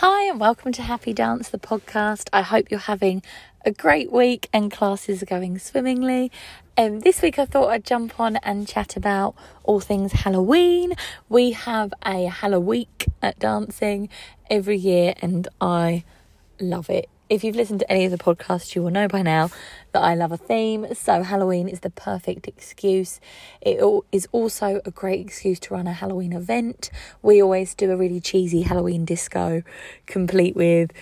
Hi, and welcome to Happy Dance, the podcast. I hope you're having a great week and classes are going swimmingly. Um, this week, I thought I'd jump on and chat about all things Halloween. We have a Halloween at dancing every year, and I love it if you've listened to any of the podcasts, you will know by now that I love a theme. So, Halloween is the perfect excuse. It is also a great excuse to run a Halloween event. We always do a really cheesy Halloween disco, complete with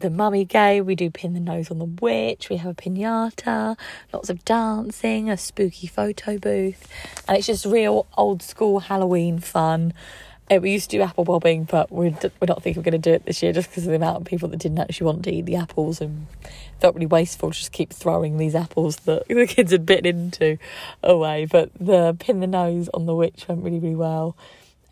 the mummy game. We do pin the nose on the witch. We have a pinata, lots of dancing, a spooky photo booth, and it's just real old school Halloween fun. Uh, we used to do apple bobbing, but we're, we're not thinking we're going to do it this year just because of the amount of people that didn't actually want to eat the apples and felt really wasteful to just keep throwing these apples that the kids had bitten into away. But the pin the nose on the witch went really, really well.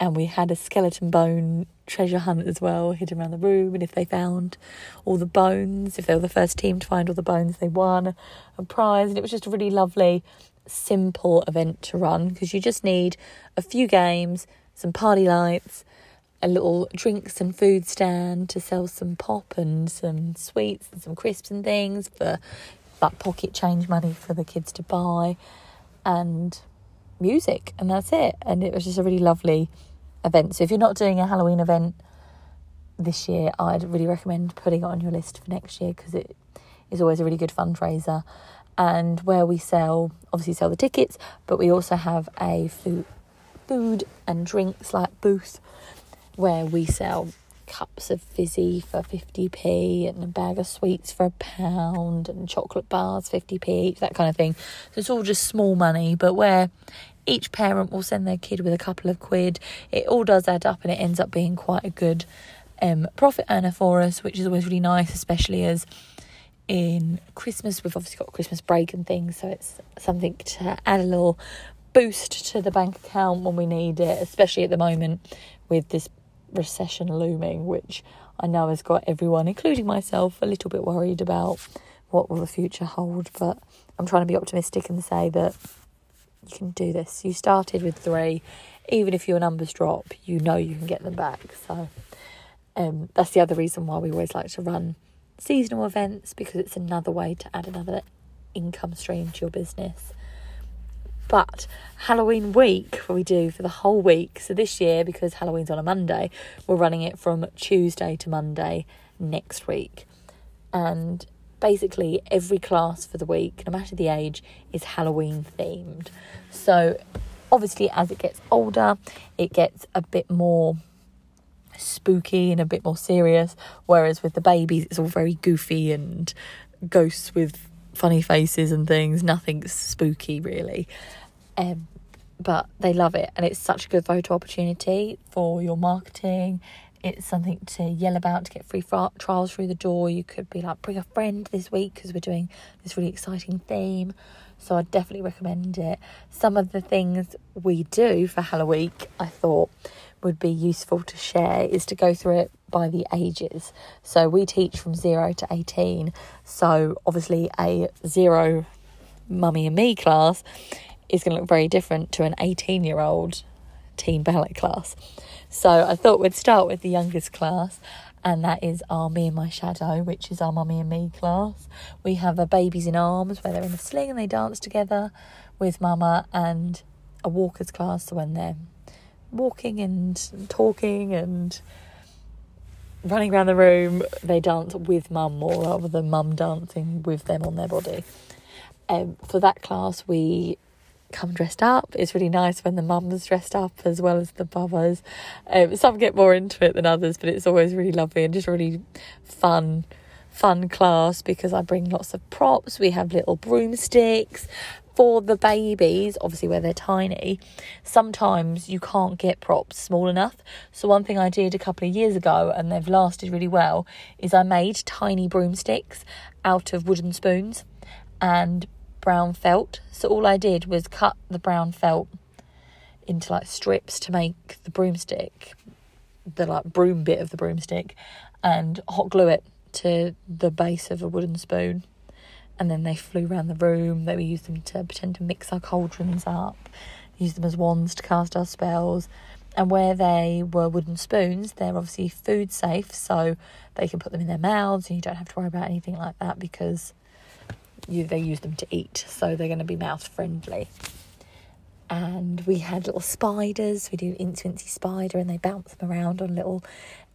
And we had a skeleton bone treasure hunt as well, hidden around the room. And if they found all the bones, if they were the first team to find all the bones, they won a prize. And it was just a really lovely, simple event to run because you just need a few games some party lights, a little drinks and food stand to sell some pop and some sweets and some crisps and things for like pocket change money for the kids to buy and music and that's it. And it was just a really lovely event. So if you're not doing a halloween event this year i'd really recommend putting it on your list for next year because it is always a really good fundraiser. And where we sell obviously sell the tickets but we also have a food food and drinks like booth where we sell cups of fizzy for 50p and a bag of sweets for a pound and chocolate bars 50p each that kind of thing. So it's all just small money but where each parent will send their kid with a couple of quid it all does add up and it ends up being quite a good um, profit earner for us which is always really nice especially as in Christmas we've obviously got Christmas break and things so it's something to add a little boost to the bank account when we need it, especially at the moment with this recession looming, which I know has got everyone, including myself, a little bit worried about what will the future hold. But I'm trying to be optimistic and say that you can do this. You started with three, even if your numbers drop, you know you can get them back. So um, that's the other reason why we always like to run seasonal events because it's another way to add another income stream to your business. But Halloween week, what we do for the whole week. So this year, because Halloween's on a Monday, we're running it from Tuesday to Monday next week. And basically, every class for the week, no matter the age, is Halloween themed. So obviously, as it gets older, it gets a bit more spooky and a bit more serious. Whereas with the babies, it's all very goofy and ghosts with funny faces and things. Nothing spooky, really. Um, but they love it, and it's such a good photo opportunity for your marketing. It's something to yell about to get free trials through the door. You could be like, bring a friend this week because we're doing this really exciting theme. So I definitely recommend it. Some of the things we do for Halloween, I thought would be useful to share is to go through it by the ages. So we teach from zero to 18. So obviously, a zero mummy and me class is going to look very different to an 18 year old teen ballet class. So I thought we'd start with the youngest class, and that is our Me and My Shadow, which is our Mummy and Me class. We have a Babies in Arms where they're in a sling and they dance together with Mama, and a Walkers class so when they're walking and talking and running around the room, they dance with Mum more rather than Mum dancing with them on their body. Um, for that class, we come dressed up. It's really nice when the mum's dressed up as well as the bubbas. Um, some get more into it than others, but it's always really lovely and just really fun, fun class because I bring lots of props. We have little broomsticks for the babies, obviously where they're tiny. Sometimes you can't get props small enough. So one thing I did a couple of years ago, and they've lasted really well, is I made tiny broomsticks out of wooden spoons and brown felt. So all I did was cut the brown felt into like strips to make the broomstick, the like broom bit of the broomstick, and hot glue it to the base of a wooden spoon. And then they flew around the room. They we used them to pretend to mix our cauldrons up, use them as wands to cast our spells. and where they were wooden spoons, they're obviously food safe, so they can put them in their mouths and you don't have to worry about anything like that because you, they use them to eat, so they're going to be mouth friendly. And we had little spiders. We do Incy Wincy Spider, and they bounce them around on little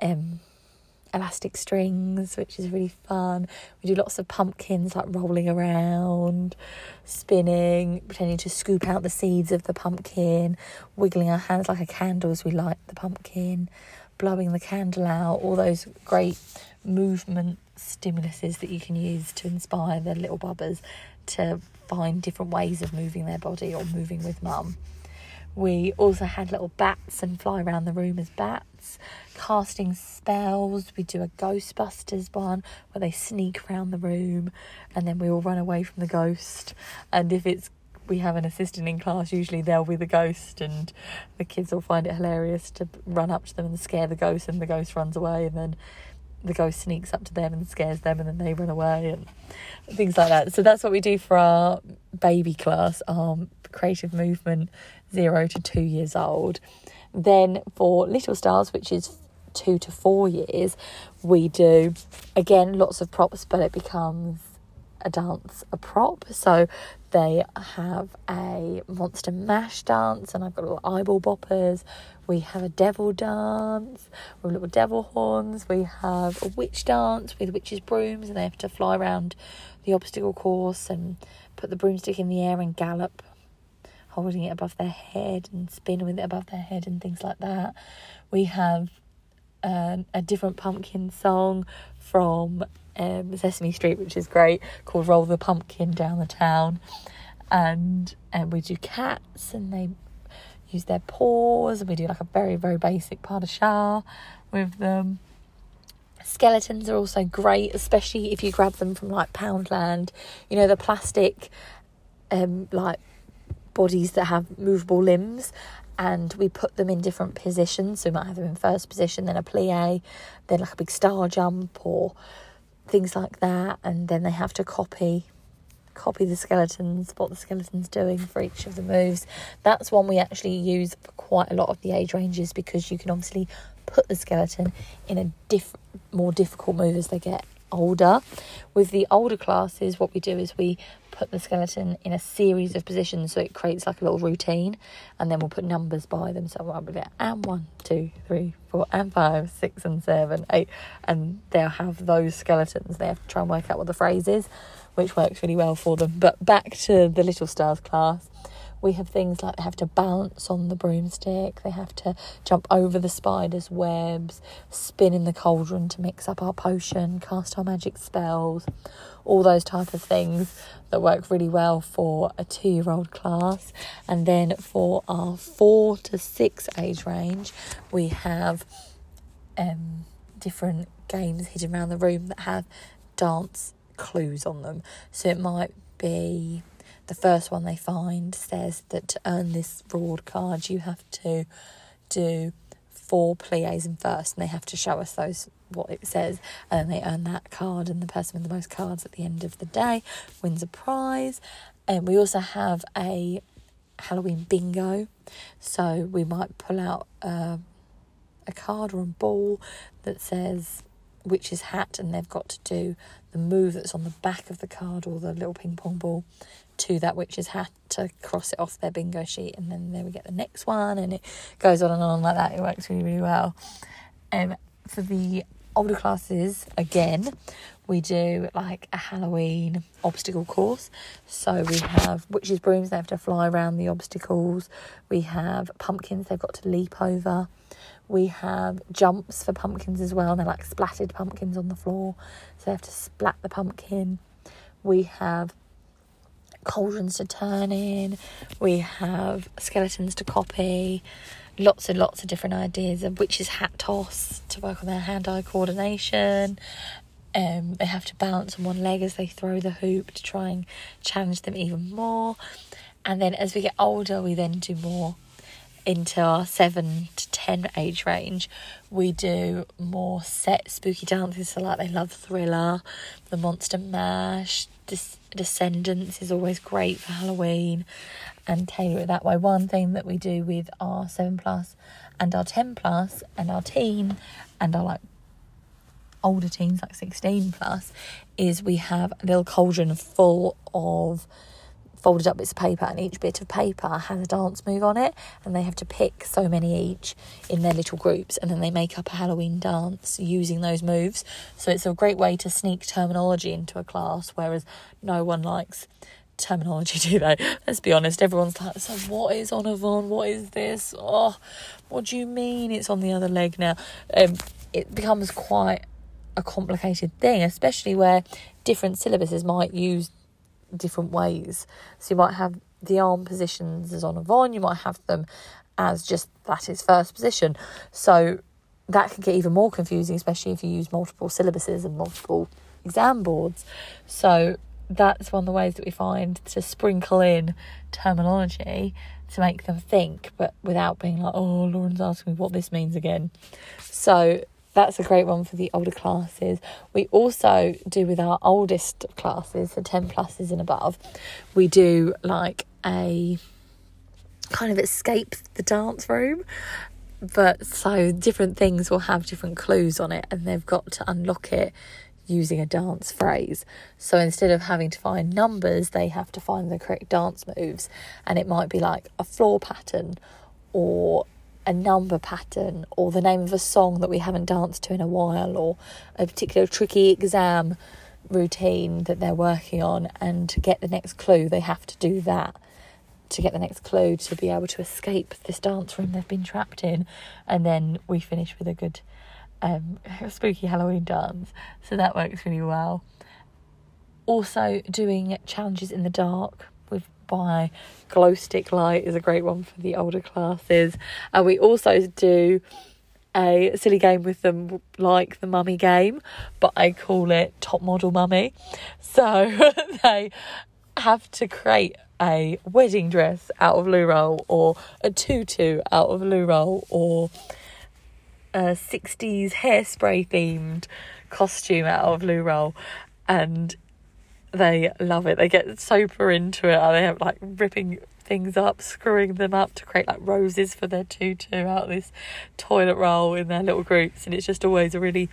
um, elastic strings, which is really fun. We do lots of pumpkins, like rolling around, spinning, pretending to scoop out the seeds of the pumpkin, wiggling our hands like a candle as we light the pumpkin, blowing the candle out, all those great movement stimuluses that you can use to inspire the little bubbers to find different ways of moving their body or moving with mum. We also had little bats and fly around the room as bats, casting spells. We do a Ghostbusters one where they sneak around the room and then we all run away from the ghost. And if it's we have an assistant in class, usually they'll be the ghost, and the kids will find it hilarious to run up to them and scare the ghost, and the ghost runs away, and then the ghost sneaks up to them and scares them, and then they run away, and things like that. So that's what we do for our baby class, our creative movement zero to two years old. Then for Little Stars, which is two to four years, we do again lots of props, but it becomes a dance, a prop. So they have a monster mash dance, and I've got little eyeball boppers. We have a devil dance with little devil horns. We have a witch dance with witches' brooms, and they have to fly around the obstacle course and put the broomstick in the air and gallop, holding it above their head and spin with it above their head and things like that. We have um, a different pumpkin song from um, Sesame Street, which is great, called Roll the Pumpkin Down the Town. And, and we do cats and they use their paws and we do like a very, very basic pas de chat with them. Skeletons are also great, especially if you grab them from like Poundland. You know, the plastic um like bodies that have movable limbs and we put them in different positions. So we might have them in first position, then a plie, then like a big star jump or things like that, and then they have to copy copy the skeletons, what the skeleton's doing for each of the moves. That's one we actually use for quite a lot of the age ranges because you can obviously put the skeleton in a diff- more difficult move as they get older. With the older classes, what we do is we put the skeleton in a series of positions so it creates like a little routine and then we'll put numbers by them. So I'll be like, and one, two, three, four, and five, six, and seven, eight. And they'll have those skeletons. They have to try and work out what the phrase is, which works really well for them. But back to the Little Stars class we have things like they have to bounce on the broomstick, they have to jump over the spider's webs, spin in the cauldron to mix up our potion, cast our magic spells, all those type of things that work really well for a two year old class. And then for our four to six age range, we have um, different games hidden around the room that have dance clues on them. So it might be the first one they find says that to earn this reward card, you have to do four plies in first, and they have to show us those what it says, and they earn that card, and the person with the most cards at the end of the day wins a prize. And we also have a Halloween bingo, so we might pull out a, a card or a ball that says witch's hat, and they've got to do the move that's on the back of the card or the little ping pong ball to that witch's hat to cross it off their bingo sheet, and then there we get the next one, and it goes on and on like that. It works really, really well. Um, for the older classes, again, we do like a Halloween obstacle course. So we have witches' brooms, they have to fly around the obstacles. We have pumpkins, they've got to leap over. We have jumps for pumpkins as well. They're like splattered pumpkins on the floor, so they have to splat the pumpkin. We have cauldrons to turn in, we have skeletons to copy, lots and lots of different ideas of witches' hat toss to work on their hand eye coordination. Um, they have to balance on one leg as they throw the hoop to try and challenge them even more. And then as we get older, we then do more into our seven to ten age range, we do more set spooky dances. So, like they love Thriller, the Monster Mash, Des- Descendants is always great for Halloween, and tailor it that way. One thing that we do with our seven plus and our 10 plus and our teen and our like older teens like 16 plus is we have a little cauldron full of folded up bits of paper and each bit of paper has a dance move on it and they have to pick so many each in their little groups and then they make up a Halloween dance using those moves. So it's a great way to sneak terminology into a class whereas no one likes terminology do they? Let's be honest everyone's like so what is en avant what is this? Oh what do you mean it's on the other leg now? Um, it becomes quite a complicated thing especially where different syllabuses might use different ways. So you might have the arm positions as en avant, you might have them as just that is first position. So that can get even more confusing, especially if you use multiple syllabuses and multiple exam boards. So that's one of the ways that we find to sprinkle in terminology to make them think, but without being like, oh, Lauren's asking me what this means again. So that's a great one for the older classes. We also do with our oldest classes, the 10 pluses and above, we do like a kind of escape the dance room. But so different things will have different clues on it, and they've got to unlock it using a dance phrase. So instead of having to find numbers, they have to find the correct dance moves, and it might be like a floor pattern or a number pattern or the name of a song that we haven't danced to in a while or a particular tricky exam routine that they're working on and to get the next clue they have to do that to get the next clue to be able to escape this dance room they've been trapped in. And then we finish with a good um, spooky Halloween dance. So that works really well. Also doing challenges in the dark by glow stick light is a great one for the older classes. And we also do a silly game with them like the mummy game but i call it top model mummy. So they have to create a wedding dress out of loo roll or a tutu out of loo roll or a 60s hairspray themed costume out of loo roll. And they love it. They get super into it. They have like ripping things up, screwing them up to create like roses for their tutu out of this toilet roll in their little groups. And it's just always a really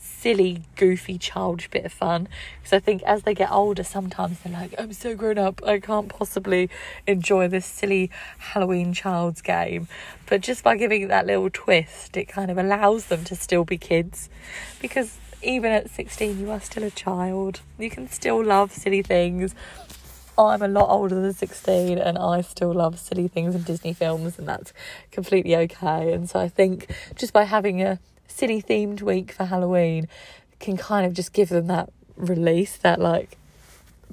silly, goofy, childish bit of fun. Because I think as they get older, sometimes they're like, I'm so grown up, I can't possibly enjoy this silly Halloween child's game. But just by giving it that little twist, it kind of allows them to still be kids. Because even at 16, you are still a child. You can still love silly things. I'm a lot older than 16 and I still love silly things in Disney films, and that's completely okay. And so I think just by having a silly themed week for Halloween can kind of just give them that release, that like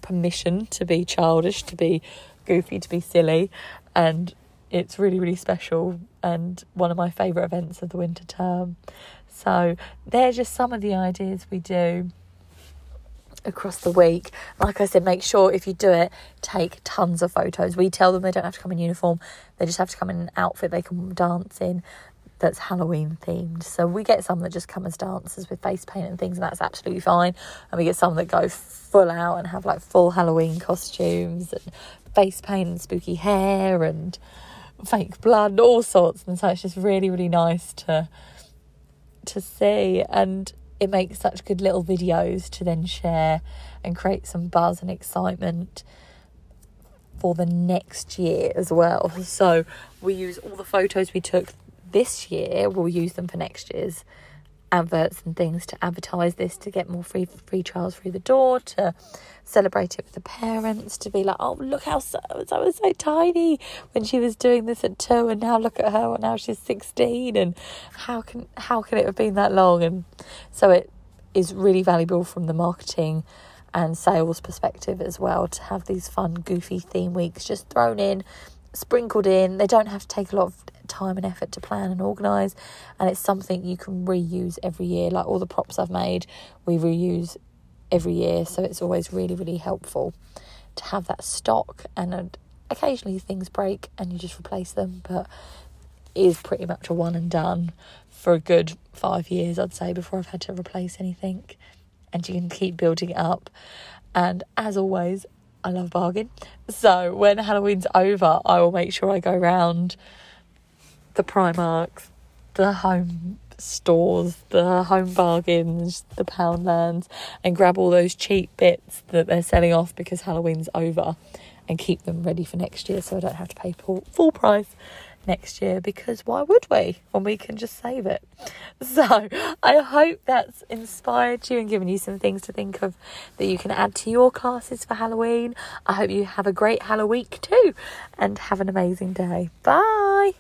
permission to be childish, to be goofy, to be silly. And it's really, really special and one of my favourite events of the winter term. So, they're just some of the ideas we do across the week. Like I said, make sure if you do it, take tons of photos. We tell them they don't have to come in uniform, they just have to come in an outfit they can dance in that's Halloween themed. So we get some that just come as dancers with face paint and things, and that's absolutely fine. And we get some that go full out and have like full Halloween costumes and face paint and spooky hair and fake blood, all sorts. And so it's just really, really nice to to see and it makes such good little videos to then share and create some buzz and excitement for the next year as well. So we use all the photos we took this year, we'll use them for next year's adverts and things to advertise this to get more free free trials through the door to celebrate it with the parents to be like oh look how so I was so tiny when she was doing this at two and now look at her and now she's 16 and how can how can it have been that long? And so it is really valuable from the marketing and sales perspective as well to have these fun goofy theme weeks just thrown in sprinkled in they don't have to take a lot of time and effort to plan and organise, and it's something you can reuse every year. Like all the props I've made, we reuse every year, so it's always really, really helpful to have that stock. And uh, occasionally things break and you just replace them, but it is pretty much a one and done for a good five years, I'd say, before I've had to replace anything. And you can keep building it up. And as always, I love bargain. So when Halloween's over, I will make sure I go round the Primarks, the home stores, the home bargains, the Poundlands, and grab all those cheap bits that they're selling off because Halloween's over and keep them ready for next year so I don't have to pay full, full price next year because why would we when we can just save it? So I hope that's inspired you and given you some things to think of that you can add to your classes for Halloween. I hope you have a great Halloween too and have an amazing day. Bye.